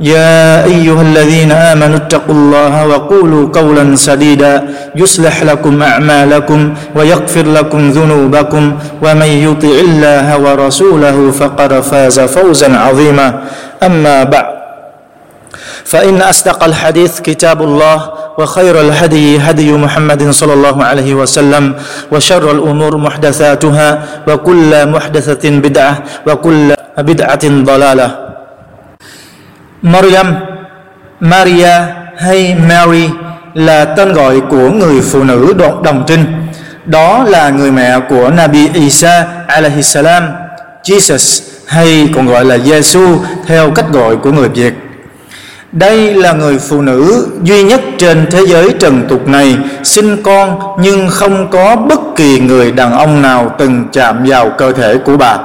يا أيها الذين آمنوا اتقوا الله وقولوا قولا سديدا يصلح لكم أعمالكم ويغفر لكم ذنوبكم ومن يطع الله ورسوله فقد فاز فوزا عظيما. أما بعد فإن أصدق الحديث كتاب الله وخير الهدي هدي محمد صلى الله عليه وسلم وشر الأمور محدثاتها وكل محدثة بدعة وكل بدعة ضلالة. Maryam, Maria hay Mary là tên gọi của người phụ nữ đồng, đồng trinh. Đó là người mẹ của Nabi Isa alaihi salam, Jesus hay còn gọi là Giêsu theo cách gọi của người Việt. Đây là người phụ nữ duy nhất trên thế giới trần tục này sinh con nhưng không có bất kỳ người đàn ông nào từng chạm vào cơ thể của bà.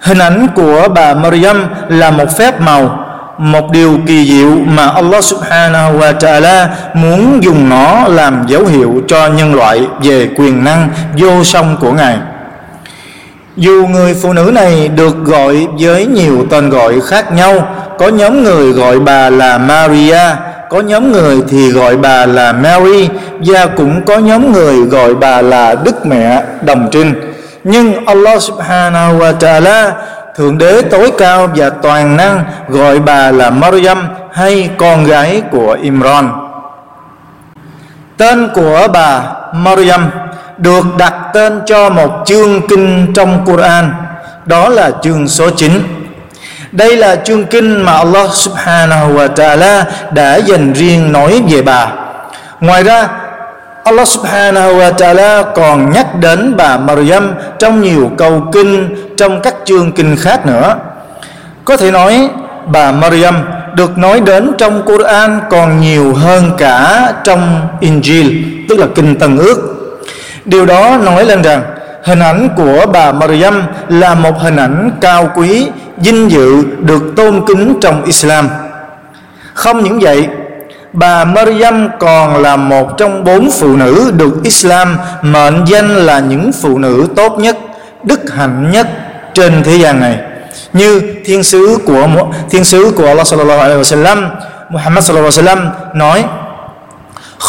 Hình ảnh của bà Maryam là một phép màu một điều kỳ diệu mà Allah subhanahu wa ta'ala muốn dùng nó làm dấu hiệu cho nhân loại về quyền năng vô song của Ngài. Dù người phụ nữ này được gọi với nhiều tên gọi khác nhau, có nhóm người gọi bà là Maria, có nhóm người thì gọi bà là Mary và cũng có nhóm người gọi bà là Đức Mẹ Đồng Trinh. Nhưng Allah subhanahu wa ta'ala Thượng đế tối cao và toàn năng gọi bà là Maryam hay con gái của Imran. Tên của bà Maryam được đặt tên cho một chương kinh trong Quran, đó là chương số 9. Đây là chương kinh mà Allah Subhanahu wa Ta'ala đã dành riêng nói về bà. Ngoài ra, Allah subhanahu wa ta'ala còn nhắc đến bà Maryam trong nhiều câu kinh trong các chương kinh khác nữa. Có thể nói bà Maryam được nói đến trong Quran còn nhiều hơn cả trong Injil, tức là kinh Tân Ước. Điều đó nói lên rằng hình ảnh của bà Maryam là một hình ảnh cao quý, vinh dự được tôn kính trong Islam. Không những vậy, Bà Maryam còn là một trong bốn phụ nữ được Islam mệnh danh là những phụ nữ tốt nhất, đức hạnh nhất trên thế gian này. Như thiên sứ của thiên sứ của Allah sallallahu alaihi wasallam, Muhammad sallallahu alaihi wasallam nói: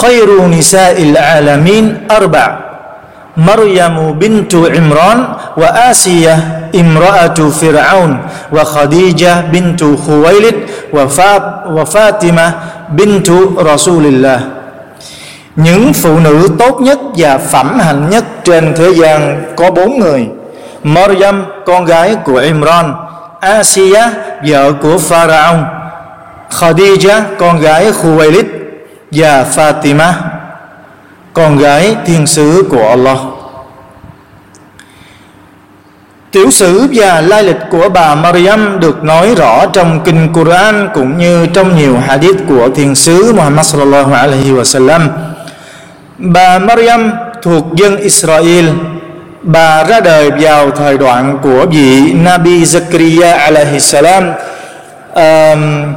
"Khairu nisa'il alamin arba' Maryamu bintu Imran wa Asiyah imra'atu Fir'aun wa Khadijah bintu Khuwailid wa, Fat, bintu Rasulillah. Những phụ nữ tốt nhất và phẩm hạnh nhất trên thế gian có bốn người. Maryam con gái của Imran Asiya vợ của Pharaon Khadija con gái Khuwailid và Fatima con gái thiên sứ của Allah Tiểu sử và lai lịch của bà Maryam được nói rõ trong kinh Quran cũng như trong nhiều hadith của thiên sứ Muhammad sallallahu alaihi wasallam. Bà Maryam thuộc dân Israel. Bà ra đời vào thời đoạn của vị Nabi Zakaria alaihi salam. Um,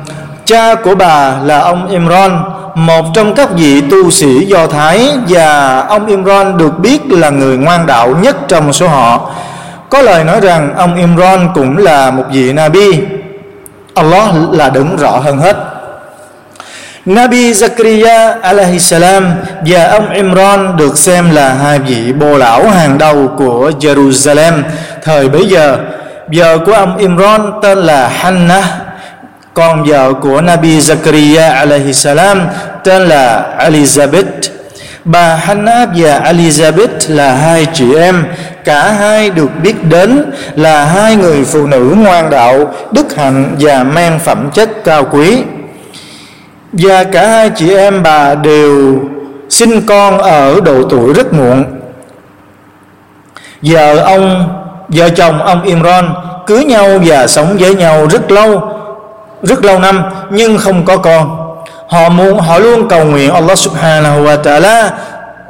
cha của bà là ông Imran, một trong các vị tu sĩ Do Thái, và ông Imran được biết là người ngoan đạo nhất trong số họ. Có lời nói rằng ông Imran cũng là một vị Nabi. Allah là đứng rõ hơn hết. Nabi Zakaria alaihi salam và ông Imran được xem là hai vị bồ lão hàng đầu của Jerusalem thời bấy giờ. Vợ của ông Imran tên là Hannah con vợ của Nabi Zakaria alaihi salam, tên là Elizabeth. Bà Hannah và Elizabeth là hai chị em. Cả hai được biết đến là hai người phụ nữ ngoan đạo, đức hạnh và mang phẩm chất cao quý. Và cả hai chị em bà đều sinh con ở độ tuổi rất muộn. Vợ ông, vợ chồng ông Imran, cưới nhau và sống với nhau rất lâu rất lâu năm nhưng không có con. Họ muốn, họ luôn cầu nguyện Allah Subhanahu wa Taala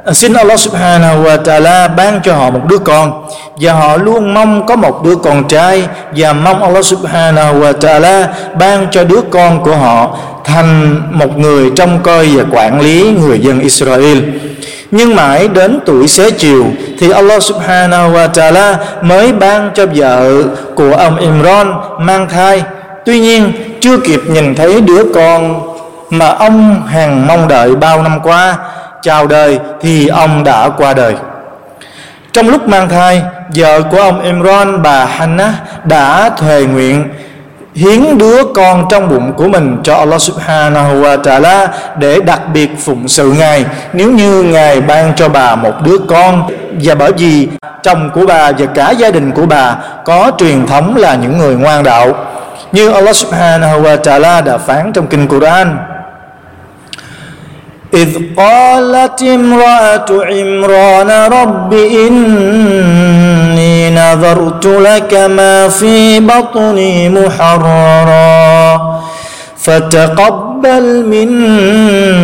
à, xin Allah Subhanahu wa Taala ban cho họ một đứa con. Và họ luôn mong có một đứa con trai và mong Allah Subhanahu wa Taala ban cho đứa con của họ thành một người trông coi và quản lý người dân Israel. Nhưng mãi đến tuổi xế chiều thì Allah subhanahu wa ta'ala mới ban cho vợ của ông Imran mang thai tuy nhiên, chưa kịp nhìn thấy đứa con mà ông hàng mong đợi bao năm qua, chào đời thì ông đã qua đời. Trong lúc mang thai, vợ của ông Imran, bà Hannah, đã thề nguyện hiến đứa con trong bụng của mình cho Allah Subhanahu wa Taala để đặc biệt phụng sự Ngài, nếu như Ngài ban cho bà một đứa con. Và bởi vì chồng của bà và cả gia đình của bà có truyền thống là những người ngoan đạo. Như Allah Subhanahu wa Taala đã phán trong kinh Quran. إذ قالت امرأة عمران رب إني نذرت لك ما في بطني محررا فتقبل مني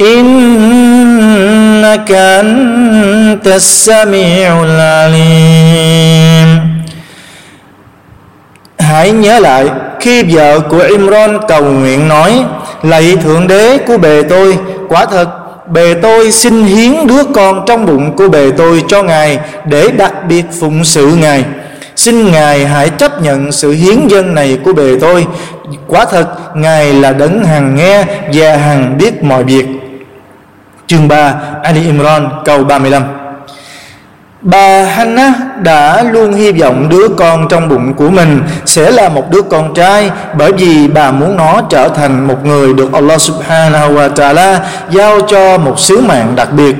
إنك أنت السميع العليم Hãy nhớ lại, khi vợ của Imron cầu nguyện nói, lạy thượng đế của bề tôi, quả thật, bề tôi xin hiến đứa con trong bụng của bề tôi cho ngài để đặc biệt phụng sự ngài. Xin ngài hãy chấp nhận sự hiến dân này của bề tôi. Quả thật, ngài là đấng hằng nghe và hằng biết mọi việc. Chương 3 Ali Imran, câu 35 Bà Hannah đã luôn hy vọng đứa con trong bụng của mình sẽ là một đứa con trai bởi vì bà muốn nó trở thành một người được Allah Subhanahu wa Ta'ala giao cho một sứ mạng đặc biệt.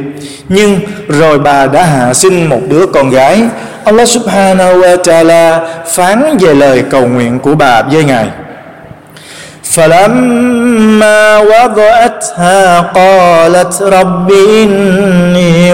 Nhưng rồi bà đã hạ sinh một đứa con gái. Allah Subhanahu wa Ta'ala phán về lời cầu nguyện của bà với Ngài. فلما وضعتها قالت رب إني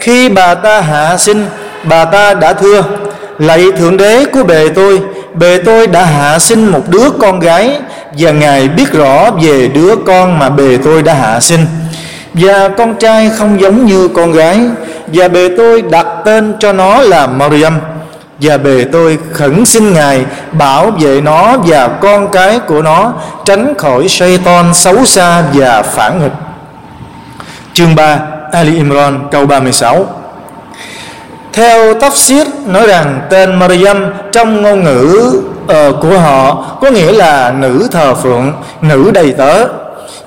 khi bà ta hạ sinh, Bà ta đã thưa, Lạy Thượng Đế của bề tôi Bề tôi đã hạ sinh một đứa con gái, Và Ngài biết rõ về đứa con mà bề tôi đã hạ sinh. Và con trai không giống như con gái, Và bề tôi đặt tên cho nó là Maryam và bề tôi khẩn xin Ngài bảo vệ nó và con cái của nó, tránh khỏi Satan xấu xa và phản nghịch. Chương 3 Ali Imran câu 36 Theo Tafsir nói rằng tên Maryam trong ngôn ngữ uh, của họ có nghĩa là nữ thờ phượng, nữ đầy tớ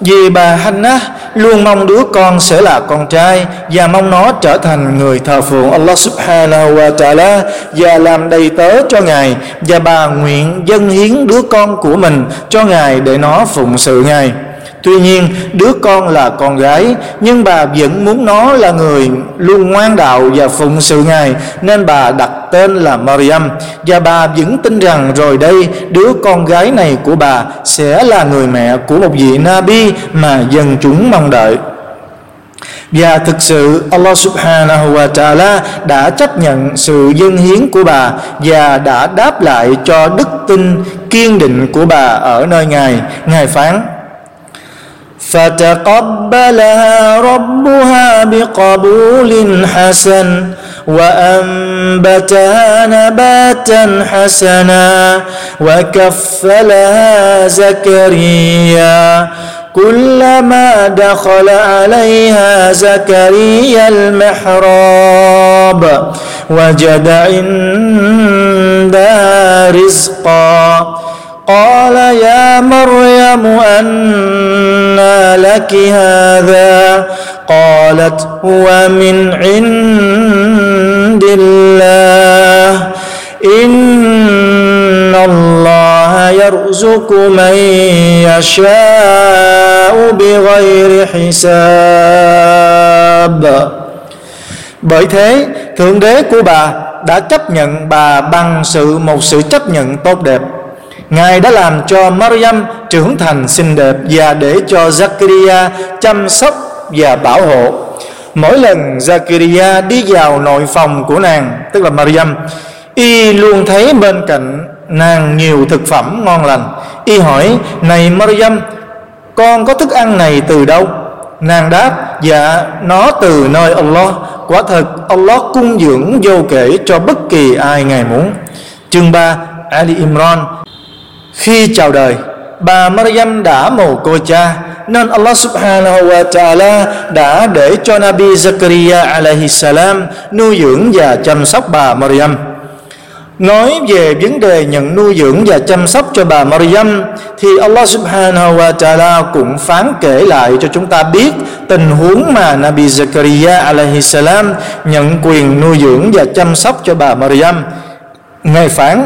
vì bà Hannah luôn mong đứa con sẽ là con trai và mong nó trở thành người thờ phượng Allah subhanahu wa ta'ala và làm đầy tớ cho Ngài và bà nguyện dâng hiến đứa con của mình cho Ngài để nó phụng sự Ngài. Tuy nhiên, đứa con là con gái, Nhưng bà vẫn muốn nó là người luôn ngoan đạo và phụng sự Ngài, Nên bà đặt tên là Mariam Và bà vẫn tin rằng rồi đây, đứa con gái này của bà Sẽ là người mẹ của một vị Nabi mà dân chúng mong đợi và thực sự, Allah subhanahu wa ta'ala đã chấp nhận sự dân hiến của bà và đã đáp lại cho đức tin kiên định của bà ở nơi Ngài. Ngài phán فتقبلها ربها بقبول حسن وأنبتها نباتا حسنا وكفلها زكريا كلما دخل عليها زكريا المحراب وجد عندها رزقا قال يا مريم أنى لك هذا قالت هو من عند الله إن الله يرزق من يشاء بغير حساب Bởi thế Thượng Đế của bà đã chấp nhận bà bằng sự một sự chấp nhận tốt đẹp Ngài đã làm cho Maryam trưởng thành xinh đẹp và để cho Zakaria chăm sóc và bảo hộ. Mỗi lần Zakaria đi vào nội phòng của nàng, tức là Maryam, y luôn thấy bên cạnh nàng nhiều thực phẩm ngon lành. Y hỏi, này Maryam, con có thức ăn này từ đâu? Nàng đáp, dạ nó từ nơi Allah. Quả thật Allah cung dưỡng vô kể cho bất kỳ ai Ngài muốn. Chương 3 Ali Imran khi chào đời, bà Maryam đã mồ côi cha, nên Allah subhanahu wa ta'ala đã để cho Nabi Zakaria alaihi salam nuôi dưỡng và chăm sóc bà Maryam. Nói về vấn đề nhận nuôi dưỡng và chăm sóc cho bà Maryam, Thì Allah subhanahu wa ta'ala cũng phán kể lại cho chúng ta biết Tình huống mà Nabi Zakaria alaihi salam nhận quyền nuôi dưỡng và chăm sóc cho bà Maryam. Ngài phán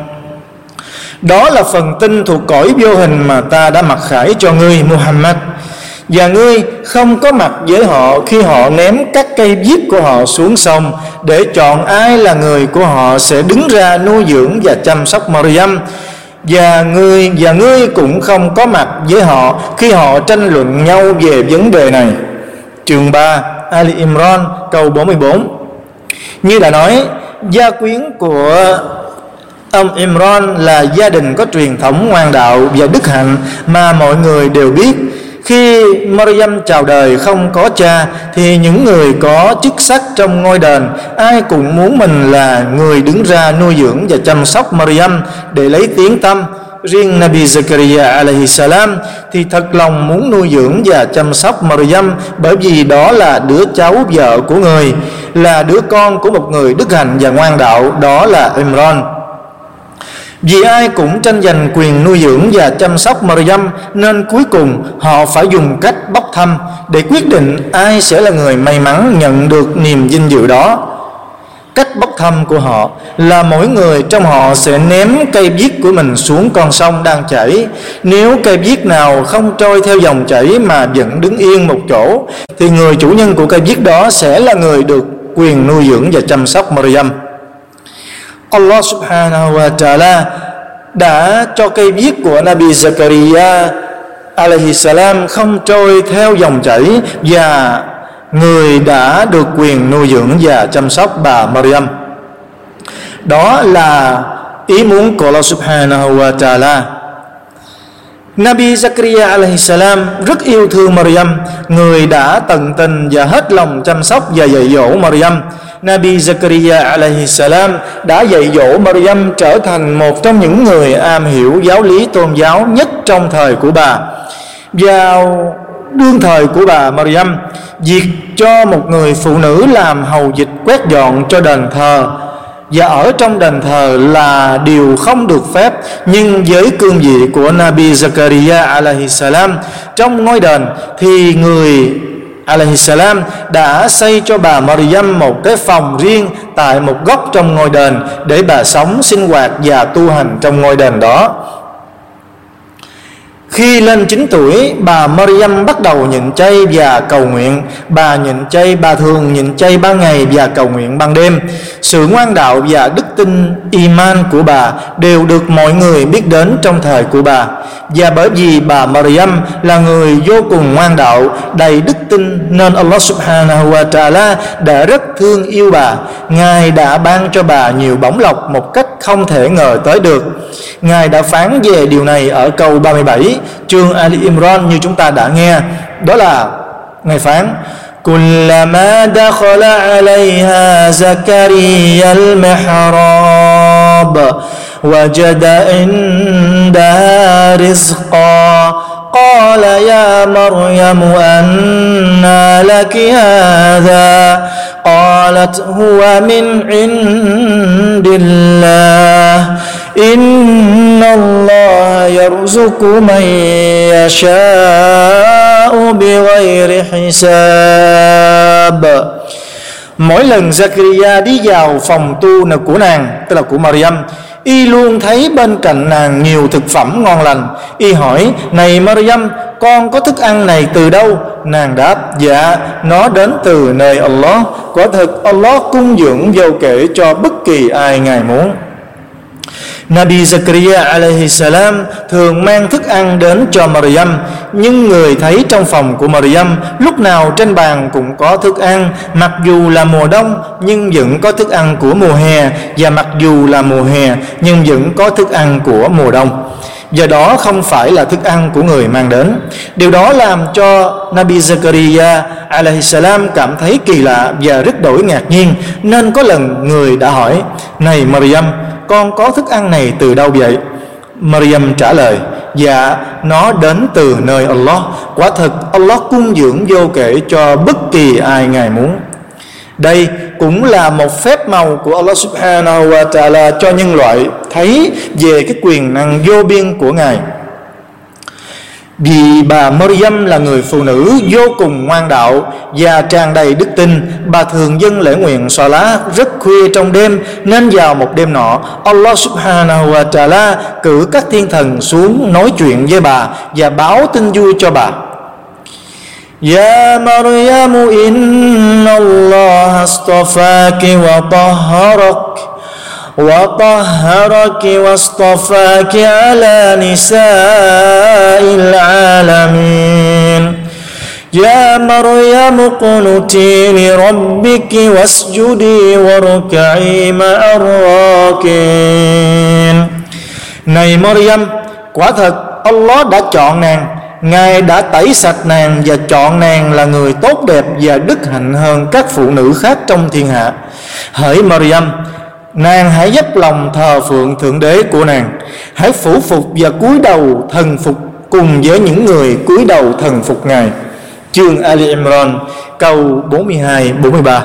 Đó là phần tin thuộc cõi vô hình mà ta đã mặc khải cho ngươi Muhammad. Và ngươi không có mặt với họ khi họ ném các cây viết của họ xuống sông để chọn ai là người của họ sẽ đứng ra nuôi dưỡng và chăm sóc Maryam. Và ngươi và ngươi cũng không có mặt với họ khi họ tranh luận nhau về vấn đề này. Chương 3 Ali Imran câu 44 Như đã nói, gia quyến của ông Imran là gia đình có truyền thống ngoan đạo và đức hạnh mà mọi người đều biết. Khi Maryam chào đời không có cha, thì những người có chức sắc trong ngôi đền, ai cũng muốn mình là người đứng ra nuôi dưỡng và chăm sóc Maryam để lấy tiếng tâm. Riêng Nabi Zakaria alaihi salam thì thật lòng muốn nuôi dưỡng và chăm sóc Maryam bởi vì đó là đứa cháu vợ của người, là đứa con của một người đức hạnh và ngoan đạo, đó là Imran vì ai cũng tranh giành quyền nuôi dưỡng và chăm sóc Maryam, Nên cuối cùng họ phải dùng cách bốc thăm Để quyết định ai sẽ là người may mắn nhận được niềm vinh dự đó. Cách bốc thăm của họ là mỗi người trong họ sẽ ném cây viết của mình xuống con sông đang chảy. Nếu cây viết nào không trôi theo dòng chảy mà vẫn đứng yên một chỗ, Thì người chủ nhân của cây viết đó sẽ là người được quyền nuôi dưỡng và chăm sóc Maryam. Allah subhanahu wa ta'ala đã cho cây viết của Nabi Zakaria alaihi salam không trôi theo dòng chảy và người đã được quyền nuôi dưỡng và chăm sóc bà Maryam. Đó là ý muốn của Allah subhanahu wa ta'ala. Nabi Zakaria alaihi salam rất yêu thương Maryam, người đã tận tình và hết lòng chăm sóc và dạy dỗ Maryam. Nabi Zakaria alaihi salam đã dạy dỗ Maryam trở thành một trong những người am hiểu giáo lý tôn giáo nhất trong thời của bà. Vào đương thời của bà Maryam, việc cho một người phụ nữ làm hầu dịch quét dọn cho đền thờ và ở trong đền thờ là điều không được phép nhưng với cương vị của Nabi Zakaria alaihi salam trong ngôi đền thì người salam, đã xây cho bà Maryam một cái phòng riêng tại một góc trong ngôi đền để bà sống sinh hoạt và tu hành trong ngôi đền đó. Khi lên 9 tuổi, bà Maryam bắt đầu nhịn chay và cầu nguyện. Bà nhịn chay, bà thường nhịn chay ban ngày và cầu nguyện ban đêm. Sự ngoan đạo và đức tin iman của bà đều được mọi người biết đến trong thời của bà. Và bởi vì bà Maryam là người vô cùng ngoan đạo, đầy đức tin nên Allah subhanahu wa ta'ala đã rất thương yêu bà. Ngài đã ban cho bà nhiều bổng lộc một cách không thể ngờ tới được. Ngài đã phán về điều này ở câu 37 chương Ali Imran như chúng ta đã nghe. Đó là ngài phán كلما دخل عليها زكريا المحراب وجد عندها رزقا قال يا مريم أنى لك هذا قالت هو من عند يرزق من يشاء بغير حساب Mỗi lần Zakaria đi vào phòng tu của nàng Tức là của Maryam Y luôn thấy bên cạnh nàng nhiều thực phẩm ngon lành Y hỏi Này Maryam con có thức ăn này từ đâu Nàng đáp Dạ nó đến từ nơi Allah Quả thực Allah cung dưỡng vô kể cho bất kỳ ai Ngài muốn Nabi Zakaria alaihi salam thường mang thức ăn đến cho Maryam. Nhưng người thấy trong phòng của Maryam, lúc nào trên bàn cũng có thức ăn, mặc dù là mùa đông, nhưng vẫn có thức ăn của mùa hè, và mặc dù là mùa hè, nhưng vẫn có thức ăn của mùa đông do đó không phải là thức ăn của người mang đến. Điều đó làm cho Nabi Zakaria alaihi salam cảm thấy kỳ lạ và rất đổi ngạc nhiên, nên có lần người đã hỏi, này Maryam, con có thức ăn này từ đâu vậy? Maryam trả lời Dạ nó đến từ nơi Allah. Quả thật Allah cung dưỡng vô kể cho bất kỳ ai Ngài muốn. Đây cũng là một phép màu của Allah subhanahu wa ta'ala cho nhân loại Thấy về cái quyền năng vô biên của Ngài vì bà Maryam là người phụ nữ vô cùng ngoan đạo và tràn đầy đức tin, bà thường dân lễ nguyện xòa lá rất khuya trong đêm nên vào một đêm nọ, Allah subhanahu wa ta'ala cử các thiên thần xuống nói chuyện với bà và báo tin vui cho bà. يا مريم إن الله اصطفاك وطهرك وطهرك واصطفاك على نساء العالمين. يا مريم اقنتي لربك واسجدي واركعي مع الراكين Này Maryam, quả thật Allah đã chọn nàng Ngài đã tẩy sạch nàng và chọn nàng là người tốt đẹp và đức hạnh hơn các phụ nữ khác trong thiên hạ. Hỡi Maryam, nàng hãy dấp lòng thờ phượng thượng đế của nàng. Hãy phủ phục và cúi đầu thần phục cùng với những người cúi đầu thần phục ngài. Chương Ali Imran câu 42 43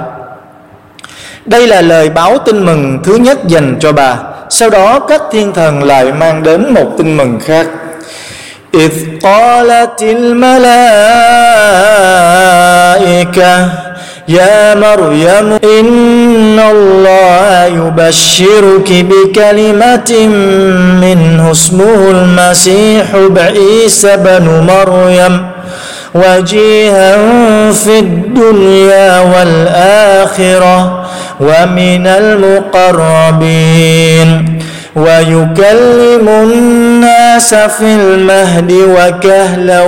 đây là lời báo tin mừng thứ nhất dành cho bà. Sau đó các thiên thần lại mang đến một tin mừng khác. إذ قالت الملائكة يا مريم إن الله يبشرك بكلمة منه اسمه المسيح بعيسى بن مريم وجيها في الدنيا والآخرة ومن المقربين. ويكلم الناس في المهد وكهلا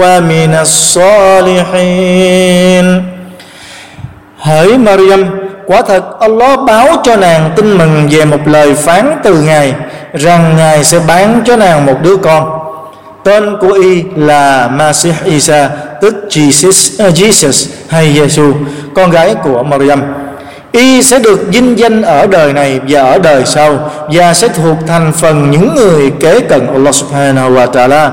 ومن الصالحين Hỡi Maryam Quả thật Allah báo cho nàng tin mừng về một lời phán từ Ngài Rằng Ngài sẽ bán cho nàng một đứa con Tên của y là Masih Isa Tức Jesus, uh, Jesus hay Jesus Con gái của Maryam Y sẽ được vinh danh ở đời này và ở đời sau, Và sẽ thuộc thành phần những người kế cận Allah subhanahu wa ta'ala.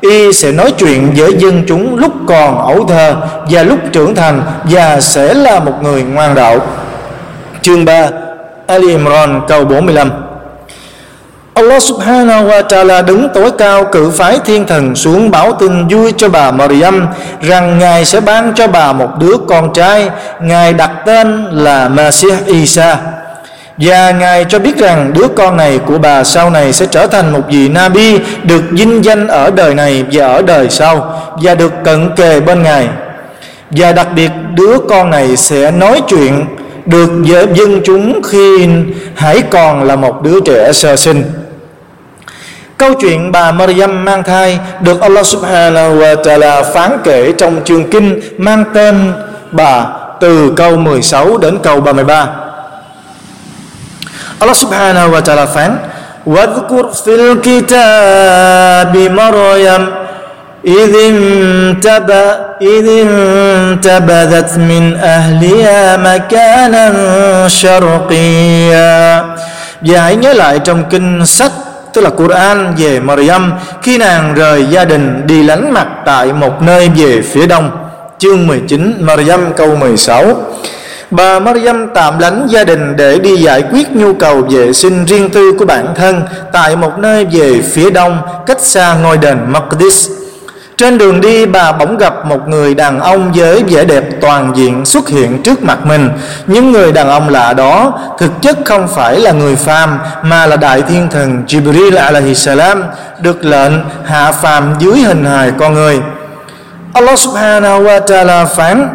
Y sẽ nói chuyện với dân chúng lúc còn ấu thơ và lúc trưởng thành và sẽ là một người ngoan đạo. Chương 3 Ali Imran, câu 45 Allah subhanahu wa ta'ala đứng tối cao, cử phái thiên thần xuống báo tin vui cho bà Maryam, rằng Ngài sẽ ban cho bà một đứa con trai Ngài đặt tên là Masih Isa và Ngài cho biết rằng đứa con này của bà sau này sẽ trở thành một vị Nabi được vinh danh ở đời này và ở đời sau, và được cận kề bên Ngài. Và đặc biệt, đứa con này sẽ nói chuyện được dân chúng khi hãy còn là một đứa trẻ sơ sinh. Câu chuyện bà Maryam mang thai được Allah subhanahu wa ta'ala phán kể trong chương kinh mang tên bà từ câu 16 đến câu 33. Allah subhanahu wa ta'ala phán واذكر في الكتاب مريم إذ انتبأ إذ انتبذت من أهلها مكانا شرقيا Và hãy nhớ lại trong kinh sách tức là Quran về Maryam. Khi nàng rời gia đình đi lánh mặt tại một nơi về phía đông. Chương 19 Maryam câu 16 Bà Maryam tạm lánh gia đình để đi giải quyết nhu cầu vệ sinh riêng tư của bản thân tại một nơi về phía đông, cách xa ngôi đền Maqdis. Trên đường đi bà bỗng gặp một người đàn ông với vẻ đẹp toàn diện xuất hiện trước mặt mình Những người đàn ông lạ đó thực chất không phải là người phàm Mà là đại thiên thần Jibril alaihi salam Được lệnh hạ phàm dưới hình hài con người Allah subhanahu wa ta'ala phán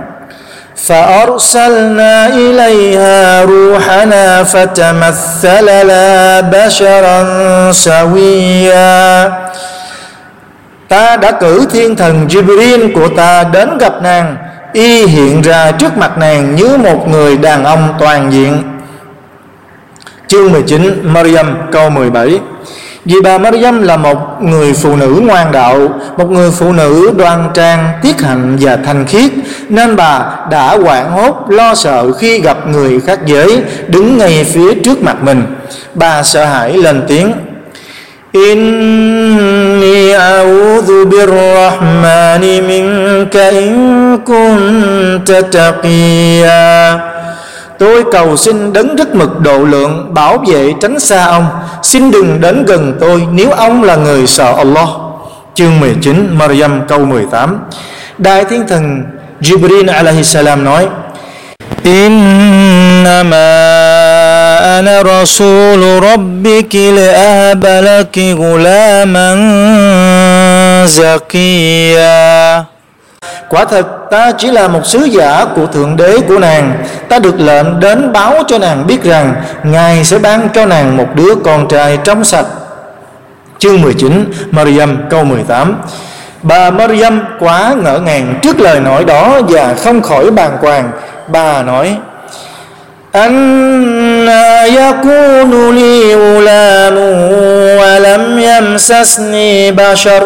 فأرسلنا إليها روحنا فتمثل لها بشرا سويا Ta đã cử thiên thần Jibril của ta đến gặp nàng Y hiện ra trước mặt nàng như một người đàn ông toàn diện. Chương 19 Maryam câu 17 vì bà Maryam là một người phụ nữ ngoan đạo Một người phụ nữ đoan trang, tiết hạnh và thanh khiết Nên bà đã hoảng hốt, lo sợ khi gặp người khác giới Đứng ngay phía trước mặt mình. Bà sợ hãi lên tiếng. إني أعوذ بالرحمن منك إن كنت تقيا Tôi cầu xin đấng rất mực độ lượng Bảo vệ tránh xa ông Xin đừng đến gần tôi Nếu ông là người sợ Allah Chương 19 Maryam câu 18 Đại thiên thần Jibril alaihi salam nói إنما أنا رسول ربك لأهب لك غلاما زكيا Quả thật ta chỉ là một sứ giả của Thượng Đế của nàng Ta được lệnh đến báo cho nàng biết rằng Ngài sẽ ban cho nàng một đứa con trai trong sạch Chương 19 Maryam câu 18 Bà Maryam quá ngỡ ngàng trước lời nói đó Và không khỏi bàng hoàng Bà nói أنا يكون لي غلام ولم يمسسني بشر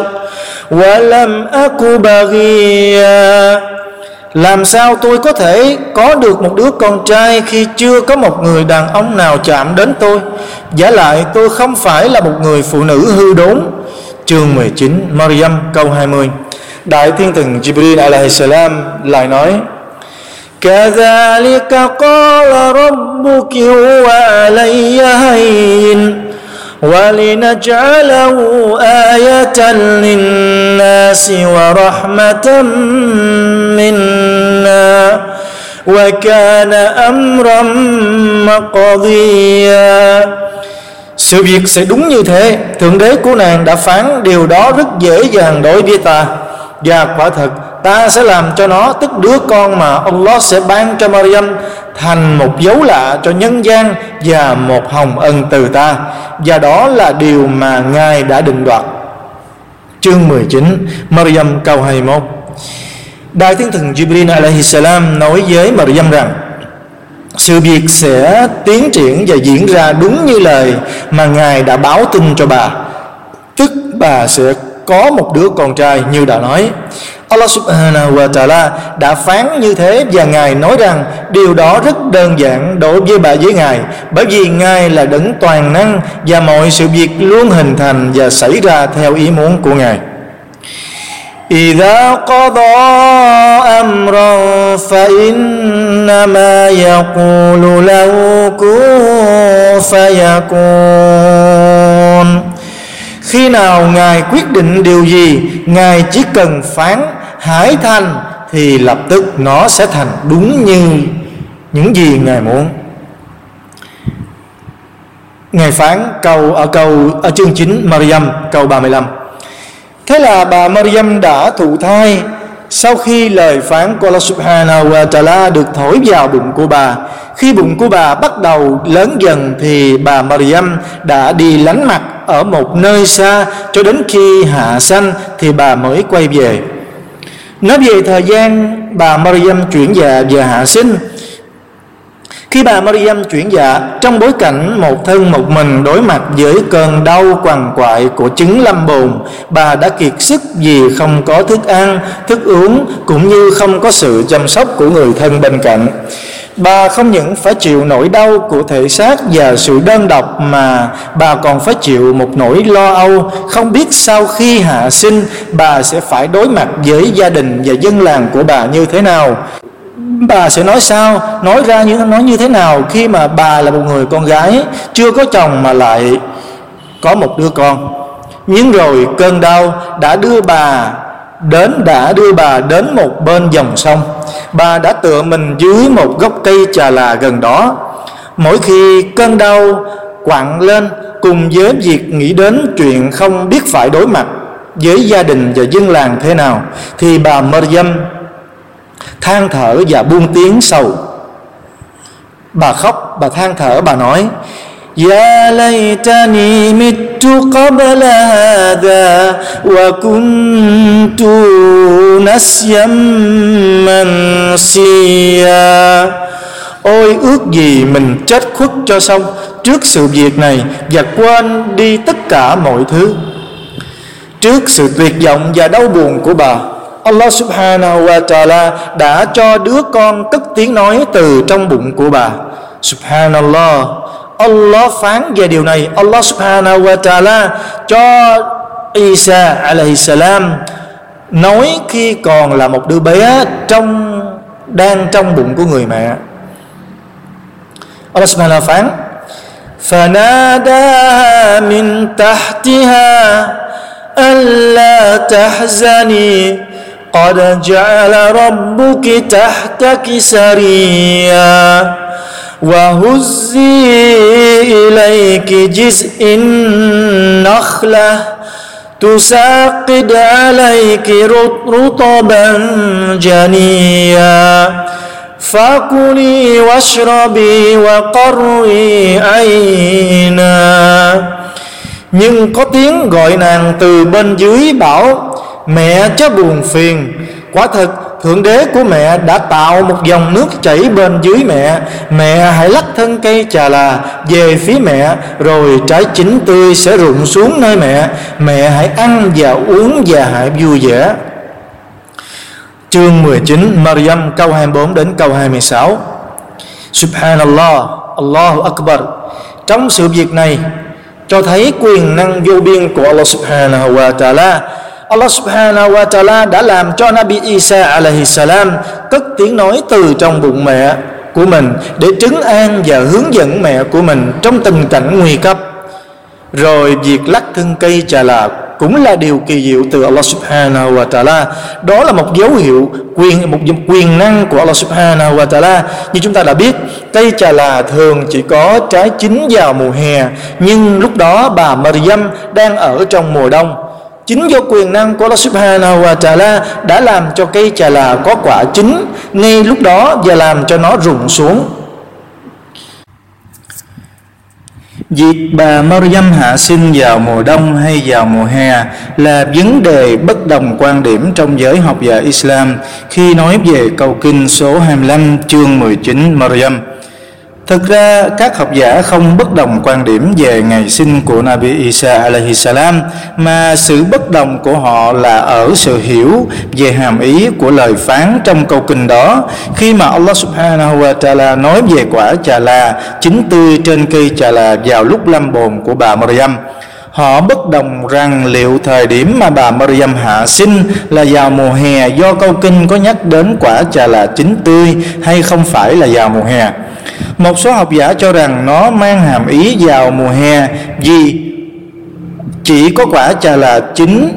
ولم أك بغيا làm sao tôi có thể có được một đứa con trai khi chưa có một người đàn ông nào chạm đến tôi Giả lại tôi không phải là một người phụ nữ hư đốn Chương 19 Maryam câu 20 Đại thiên thần Jibril alaihi salam lại nói كذلك قال ربك هو علي هين ولنجعله آية للناس ورحمة منا وكان أمرا مقضيا Sự việc sẽ đúng như thế Thượng đế của nàng đã phán Điều đó rất dễ dàng đối với ta Và quả thật ta sẽ làm cho nó, tức đứa con mà Allah sẽ ban cho Maryam thành một dấu lạ cho nhân gian và một hồng ân từ ta. Và đó là điều mà Ngài đã định đoạt. Chương 19 Maryam câu 21 Đại thiên thần Jibril alaihi salam nói với Maryam rằng, sự việc sẽ tiến triển và diễn ra đúng như lời mà Ngài đã báo tin cho bà. Tức bà sẽ có một đứa con trai như đã nói. Allah subhanahu wa ta'ala đã phán như thế và Ngài nói rằng điều đó rất đơn giản đối với bà với Ngài bởi vì Ngài là đấng toàn năng và mọi sự việc luôn hình thành và xảy ra theo ý muốn của Ngài. إذا قضى أمرا فإنما يقول له كن فيكون khi nào ngài quyết định điều gì ngài chỉ cần phán hãy thành thì lập tức nó sẽ thành đúng như những gì ngài muốn. Ngài phán câu ở câu ở chương 9 Maryam câu 35 Thế là bà Maryam đã thụ thai. Sau khi lời phán của Allah Subhanahu wa Ta'ala được thổi vào bụng của bà, khi bụng của bà bắt đầu lớn dần thì bà Maryam đã đi lánh mặt ở một nơi xa cho đến khi hạ sanh thì bà mới quay về nói về thời gian bà Maryam chuyển dạ và hạ sinh khi bà Maryam chuyển dạ trong bối cảnh một thân một mình đối mặt với cơn đau quằn quại của chứng lâm bồn, bà đã kiệt sức vì không có thức ăn, thức uống cũng như không có sự chăm sóc của người thân bên cạnh. Bà không những phải chịu nỗi đau của thể xác và sự đơn độc mà bà còn phải chịu một nỗi lo âu. Không biết sau khi hạ sinh, bà sẽ phải đối mặt với gia đình và dân làng của bà như thế nào. Bà sẽ nói sao? Nói ra như, nói như thế nào khi mà bà là một người con gái? Chưa có chồng mà lại có một đứa con. Nhưng rồi cơn đau đã đưa bà đến đã đưa bà đến một bên dòng sông. Bà đã tựa mình dưới một gốc cây trà là gần đó. Mỗi khi cơn đau quặn lên, cùng với việc nghĩ đến chuyện không biết phải đối mặt với gia đình và dân làng thế nào, thì bà Maryam than thở và buông tiếng sầu. Bà khóc, bà than thở, bà nói يا ليتني مت قبل هذا وكنت نسيا منسيا Ôi ước gì mình chết khuất cho xong Trước sự việc này Và quên đi tất cả mọi thứ Trước sự tuyệt vọng và đau buồn của bà Allah subhanahu wa ta'ala đã cho đứa con cất tiếng nói từ trong bụng của bà Subhanallah Allah phán về điều này Allah subhanahu wa ta'ala cho Isa alaihi salam nói khi còn là một đứa bé trong đang trong bụng của người mẹ Allah subhanahu wa phán فناداها من تحتها ألا تحزني قد جعل ربك تحتك سريا وهزي إليك جزء النخلة تساقد عليك رطبا جنيا فكلي واشربي وقري عينا nhưng có tiếng gọi nàng từ bên dưới bảo mẹ chớ buồn phiền quả thật thượng đế của mẹ đã tạo một dòng nước chảy bên dưới mẹ. Mẹ hãy lắc thân cây trà là về phía mẹ, rồi trái chín tươi sẽ rụng xuống nơi mẹ. Mẹ hãy ăn và uống và hãy vui vẻ. Chương 19 Maryam, câu 24 đến câu 26 Subhanallah, Allahu Akbar. Trong sự việc này, cho thấy quyền năng vô biên của Allah Subhanahu wa Ta'ala Allah subhanahu wa ta'ala đã làm cho Nabi Isa alaihi salam cất tiếng nói từ trong bụng mẹ của mình để trấn an và hướng dẫn mẹ của mình trong tình cảnh nguy cấp. Rồi việc lắc thân cây trà là cũng là điều kỳ diệu từ Allah subhanahu wa ta'ala. Đó là một dấu hiệu quyền, một quyền năng của Allah subhanahu wa ta'ala. Như chúng ta đã biết, cây trà là thường chỉ có trái chín vào mùa hè, nhưng lúc đó bà Maryam đang ở trong mùa đông. Chính do quyền năng của Allah Subhanahu wa Ta'ala đã làm cho cây trà là có quả chín, ngay lúc đó và làm cho nó rụng xuống. Việc bà Maryam hạ sinh vào mùa đông hay vào mùa hè là vấn đề bất đồng quan điểm trong giới học giả Islam khi nói về câu kinh số 25 chương 19 Maryam. Thực ra, các học giả không bất đồng quan điểm về ngày sinh của Nabi Isa alaihi salam, mà sự bất đồng của họ là ở sự hiểu về hàm ý của lời phán trong câu kinh đó khi mà Allah subhanahu wa ta'ala nói về quả trà là chín tươi trên cây trà là vào lúc lâm bồn của bà Maryam. Họ bất đồng rằng liệu thời điểm mà bà Maryam hạ sinh là vào mùa hè do câu kinh có nhắc đến quả trà là chín tươi hay không phải là vào mùa hè. Một số học giả cho rằng nó mang hàm ý vào mùa hè vì chỉ có quả trà là chính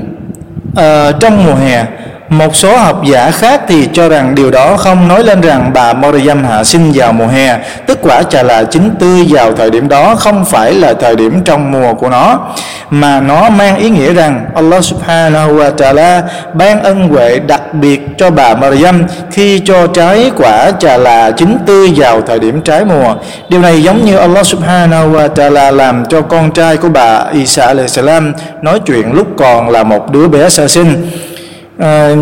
uh, trong mùa hè một số học giả khác thì cho rằng điều đó không nói lên rằng bà Maryam hạ sinh vào mùa hè, tức quả trà là chín tươi vào thời điểm đó không phải là thời điểm trong mùa của nó, mà nó mang ý nghĩa rằng Allah Subhanahu wa Taala ban ân huệ đặc biệt cho bà Maryam khi cho trái quả trà là chín tươi vào thời điểm trái mùa. Điều này giống như Allah Subhanahu wa Taala làm cho con trai của bà Isa salam nói chuyện lúc còn là một đứa bé sơ sinh. Ờ, à,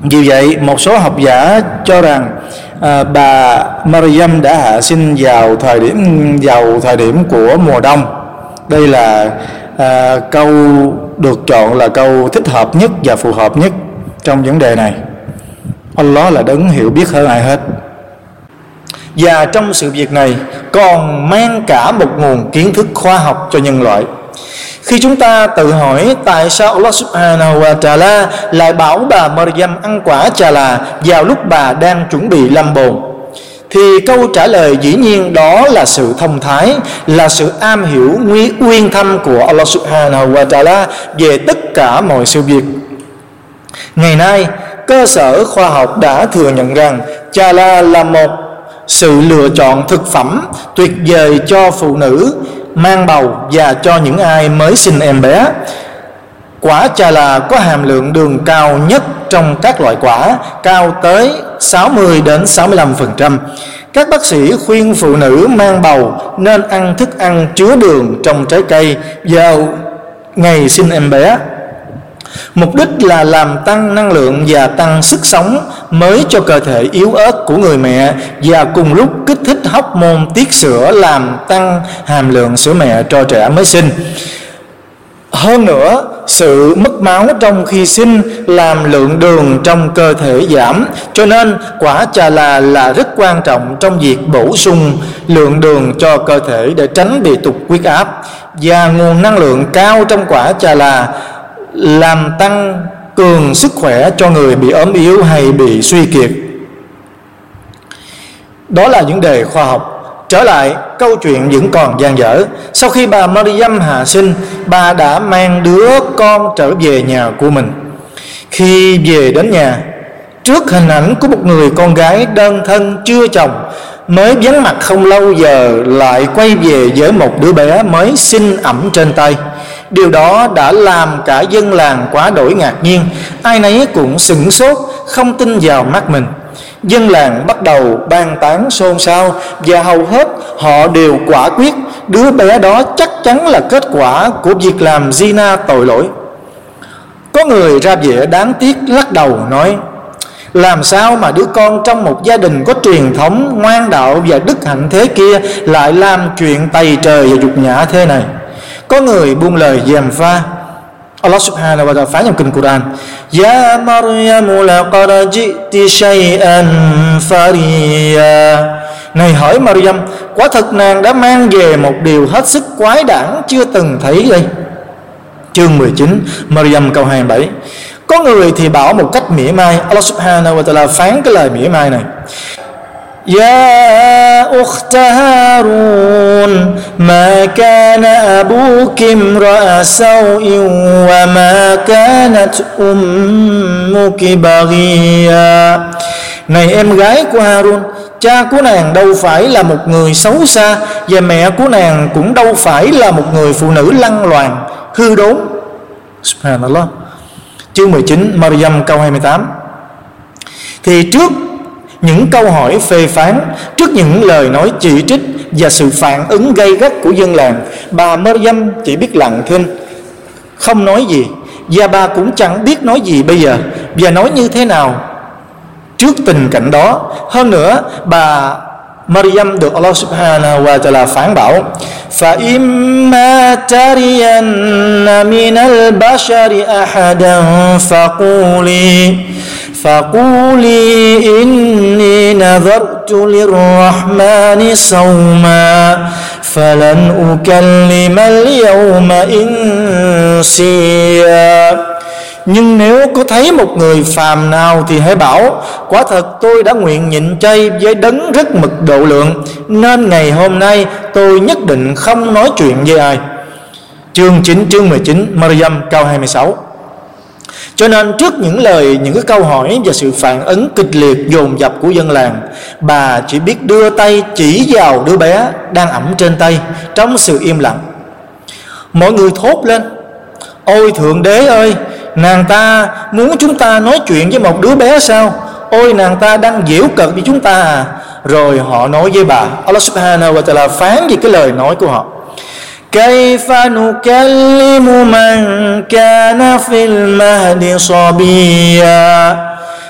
vì vậy một số học giả cho rằng à, bà Maryam đã hạ sinh vào thời điểm vào thời điểm của mùa đông. Đây là à, câu được chọn là câu thích hợp nhất và phù hợp nhất trong vấn đề này. Allah là đấng hiểu biết hơn ai hết. Và trong sự việc này còn mang cả một nguồn kiến thức khoa học cho nhân loại khi chúng ta tự hỏi tại sao Allah subhanahu wa ta'ala lại bảo bà Maryam ăn quả trà là vào lúc bà đang chuẩn bị lâm bồn, thì câu trả lời dĩ nhiên đó là sự thông thái, là sự am hiểu nguyên uyên thâm của Allah subhanahu wa ta'ala về tất cả mọi sự việc. Ngày nay, cơ sở khoa học đã thừa nhận rằng trà la là một sự lựa chọn thực phẩm tuyệt vời cho phụ nữ mang bầu và cho những ai mới sinh em bé quả trà là có hàm lượng đường cao nhất trong các loại quả, cao tới 60 đến 65%. Các bác sĩ khuyên phụ nữ mang bầu nên ăn thức ăn chứa đường trong trái cây vào ngày sinh em bé Mục đích là làm tăng năng lượng và tăng sức sống mới cho cơ thể yếu ớt của người mẹ và cùng lúc kích thích hóc môn tiết sữa làm tăng hàm lượng sữa mẹ cho trẻ mới sinh. Hơn nữa, sự mất máu trong khi sinh làm lượng đường trong cơ thể giảm, cho nên quả trà là là rất quan trọng trong việc bổ sung lượng đường cho cơ thể để tránh bị tụt huyết áp. Và nguồn năng lượng cao trong quả trà là làm tăng cường sức khỏe cho người bị ốm yếu hay bị suy kiệt. Đó là những đề khoa học. Trở lại câu chuyện vẫn còn gian dở. Sau khi bà Mariam hạ sinh, bà đã mang đứa con trở về nhà của mình. Khi về đến nhà, trước hình ảnh của một người con gái đơn thân chưa chồng, mới vắng mặt không lâu giờ lại quay về với một đứa bé mới sinh ẩm trên tay. Điều đó đã làm cả dân làng quá đổi ngạc nhiên. Ai nấy cũng sửng sốt, Không tin vào mắt mình. Dân làng bắt đầu bàn tán xôn xao Và hầu hết họ đều quả quyết, Đứa bé đó chắc chắn là kết quả của việc làm zina tội lỗi. Có người ra vẻ đáng tiếc lắc đầu nói, làm sao mà đứa con trong một gia đình có truyền thống ngoan đạo và đức hạnh thế kia lại làm chuyện tày trời và dục nhã thế này? Có người buông lời gièm pha. Allah subhanahu wa ta'ala phán trong kinh Quran. Ya Maryam, laqad ji'ti shay'an fariya. Này hỏi Maryam, Quả thật nàng đã mang về một điều hết sức quái đản chưa từng thấy đây. Chương 19 Maryam câu 27 Có người thì bảo một cách mỉa mai. Allah subhanahu wa ta'ala phán cái lời mỉa mai này. يا أخت هارون ما كان أبوك امرأ سوء وما كانت أمك بغيا Này em gái của Harun Cha của nàng đâu phải là một người xấu xa Và mẹ của nàng cũng đâu phải là một người phụ nữ lăng loàn Hư đốn Subhanallah Chương 19 Maryam câu 28 Thì trước những câu hỏi phê phán trước những lời nói chỉ trích và sự phản ứng gây gắt của dân làng, bà Maryam chỉ biết lặng thinh. Không nói gì, và bà cũng chẳng biết nói gì bây giờ, và nói như thế nào trước tình cảnh đó. Hơn nữa, bà Maryam được Allah subhanahu wa ta'ala phán bảo فَإِمَّا تَرِيَنَّ مِنَ الْبَشَرِ أَحَدًا فَقُولِي فقولي إني نذرت للرحمن صوما فلن أكلم اليوم إنسيا nhưng nếu có thấy một người phàm nào thì hãy bảo, Quả thật tôi đã nguyện nhịn chay với đấng rất mực độ lượng, Nên ngày hôm nay tôi nhất định không nói chuyện với ai. Chương 9 chương 19 Maryam câu 26 cho nên trước những lời, những cái câu hỏi và sự phản ứng kịch liệt dồn dập của dân làng, bà chỉ biết đưa tay chỉ vào đứa bé đang ẩm trên tay trong sự im lặng. Mọi người thốt lên, ôi thượng đế ơi nàng ta muốn chúng ta nói chuyện với một đứa bé sao ôi nàng ta đang giễu cợt với chúng ta à rồi họ nói với bà Allah subhanahu wa ta'ala phán về cái lời nói của họ كيف نكلم من كان في المهد صبيا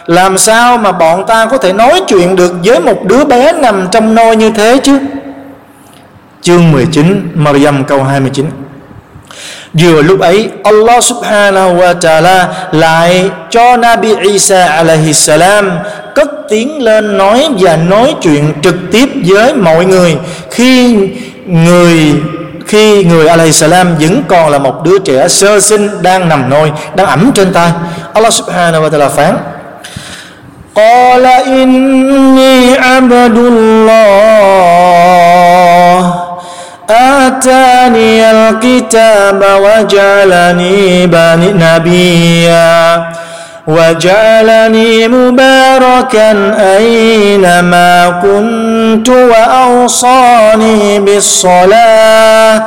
làm sao mà bọn ta có thể nói chuyện được với một đứa bé nằm trong nôi như thế chứ chương 19 Maryam câu 29 Vừa lúc ấy Allah subhanahu wa ta'ala lại cho Nabi Isa alaihi salam cất tiếng lên nói và nói chuyện trực tiếp với mọi người khi người khi người alaihi salam vẫn còn là một đứa trẻ sơ sinh đang nằm nôi đang ẩm trên tay Allah subhanahu wa ta'ala phán قال إني عبد الله آتاني الكتاب وجعلني نبيا. وجعلني مباركا أينما كنت وأوصاني بالصلاة.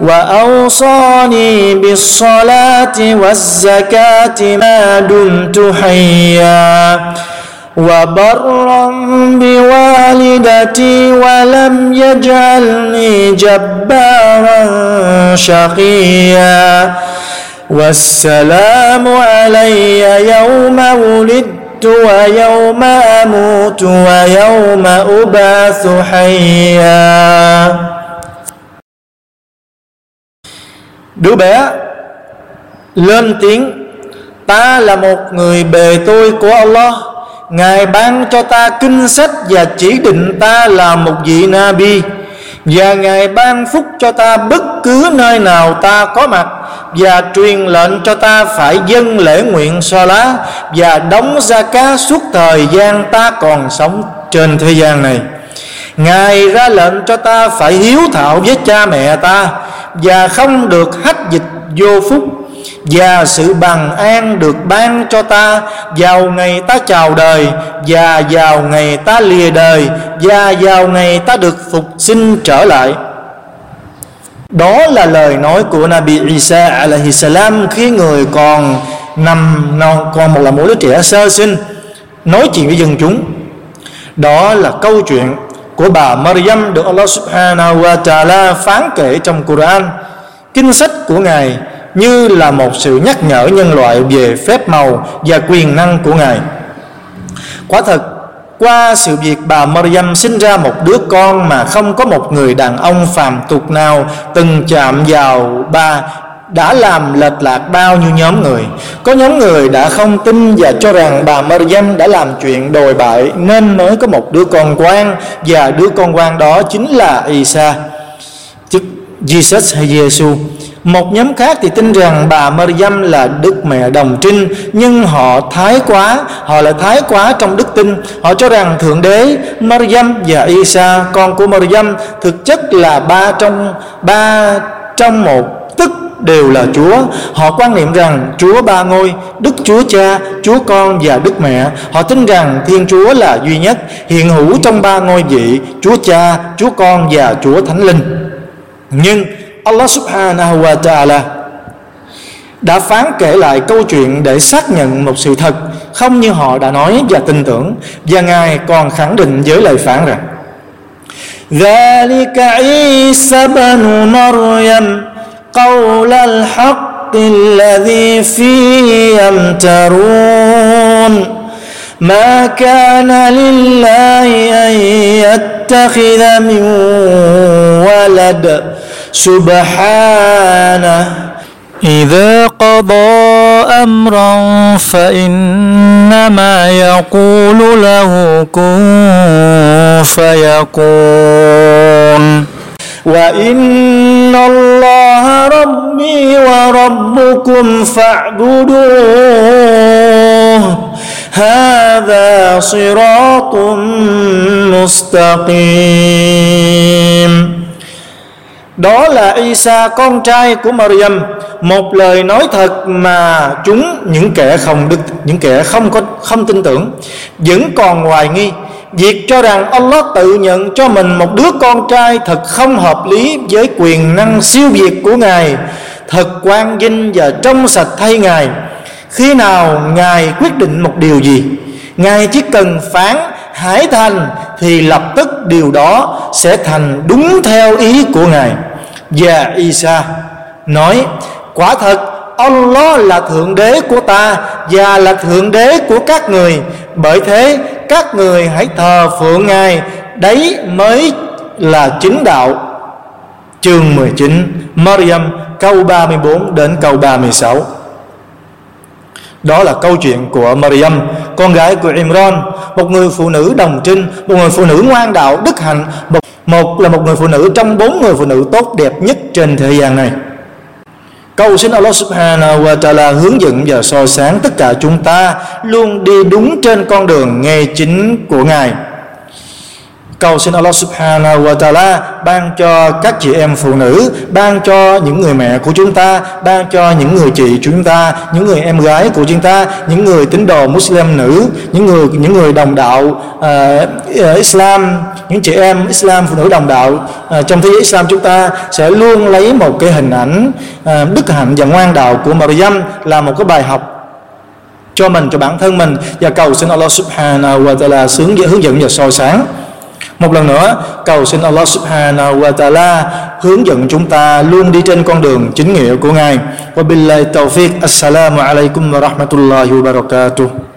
وأوصاني بالصلاة والزكاة ما دمت حيا. وبرا بوالدتي ولم يجعلني جبارا شقيا. والسلام علي يوم ولدت ويوم أموت ويوم أبعث حيا. Đứa bé lên tiếng Ta là một người bề tôi của Allah. Ngài ban cho ta kinh sách Và chỉ định ta là một vị Nabi. Và Ngài ban phúc cho ta bất cứ nơi nào ta có mặt Và truyền lệnh cho ta phải dâng lễ nguyện so lá Và đóng ra cá suốt thời gian ta còn sống trên thế gian này. Ngài ra lệnh cho ta phải hiếu thảo với cha mẹ ta Và không được hách dịch vô phúc và sự bằng an được ban cho ta. Vào ngày ta chào đời, và vào ngày ta lìa đời, và vào ngày ta được phục sinh trở lại. Đó là lời nói của Nabi Isa alaihi salam khi người còn nằm non, còn một là một đứa trẻ sơ sinh. Nói chuyện với dân chúng. Đó là câu chuyện của bà Maryam được Allah subhanahu wa ta'ala phán kể trong Quran. Kinh sách của ngài như là một sự nhắc nhở nhân loại về phép màu và quyền năng của Ngài. Quả thật, qua sự việc bà Maryam sinh ra một đứa con mà không có một người đàn ông phàm tục nào từng chạm vào bà đã làm lệch lạc bao nhiêu nhóm người Có nhóm người đã không tin và cho rằng bà Maryam đã làm chuyện đồi bại Nên mới có một đứa con quan Và đứa con quan đó chính là Isa Tức Jesus hay Giêsu một nhóm khác thì tin rằng bà Maryam là đức mẹ đồng trinh nhưng họ thái quá họ lại thái quá trong đức tin. Họ cho rằng thượng đế Maryam và Isa con của Maryam thực chất là ba trong ba trong một tức đều là Chúa. Họ quan niệm rằng Chúa ba ngôi Đức Chúa Cha, Chúa Con và Đức Mẹ. Họ tin rằng Thiên Chúa là duy nhất Hiện hữu trong ba ngôi vị Chúa Cha, Chúa Con và Chúa Thánh Linh. Nhưng Allah subhanahu wa ta'ala đã phán kể lại câu chuyện để xác nhận một sự thật không như họ đã nói và tin tưởng và ngài còn khẳng định với lời phán rằng ذلك عيسى بن مريم قول الحق الذي فيه يمترون ما كان لله أن يتخذ من ولد سبحانه. إذا قضى أمرا فإنما يقول له كن فيكون. وإن الله ربي وربكم فاعبدوه. هذا صراط مستقيم. Đó là Isa, con trai của Maryam. Một lời nói thật mà chúng, những kẻ không đức, những kẻ không có, không tin tưởng, vẫn còn hoài nghi. Việc cho rằng Allah tự nhận cho mình một đứa con trai thật không hợp lý với quyền năng siêu việt của Ngài, thật quan vinh và trong sạch thay Ngài. Khi nào Ngài quyết định một điều gì, Ngài chỉ cần phán hãy thành thì lập tức điều đó sẽ thành đúng theo ý của Ngài. Và Isa nói, quả thật, Allah là thượng đế của ta và là thượng đế của các người. Bởi thế, các người hãy thờ phượng Ngài. Đấy mới là chính đạo. Chương 19 Maryam, câu 34 đến câu 36 đó là câu chuyện của Maryam con gái của Imran một người phụ nữ đồng trinh một người phụ nữ ngoan đạo đức hạnh một, một là một người phụ nữ trong bốn người phụ nữ tốt đẹp nhất trên thế gian này. Cầu xin Allah subhanahu wa ta'ala hướng dẫn và soi sáng tất cả chúng ta luôn đi đúng trên con đường nghe chính của Ngài cầu xin Allah subhanahu wa ta'ala ban cho các chị em phụ nữ ban cho những người mẹ của chúng ta ban cho những người chị chúng ta những người em gái của chúng ta những người tín đồ Muslim nữ những người những người đồng đạo uh, Islam những chị em Islam phụ nữ đồng đạo uh, trong thế giới Islam chúng ta sẽ luôn lấy một cái hình ảnh uh, đức hạnh và ngoan đạo của Maryam là một cái bài học cho mình cho bản thân mình. Và cầu xin Allah subhanahu wa ta'ala sướng hướng dẫn và soi sáng một lần nữa, cầu xin Allah subhanahu wa ta'ala hướng dẫn chúng ta luôn đi trên con đường chính nghĩa của Ngài. Wa billahi tawfiq. Assalamu alaikum wa rahmatullahi wa barakatuh.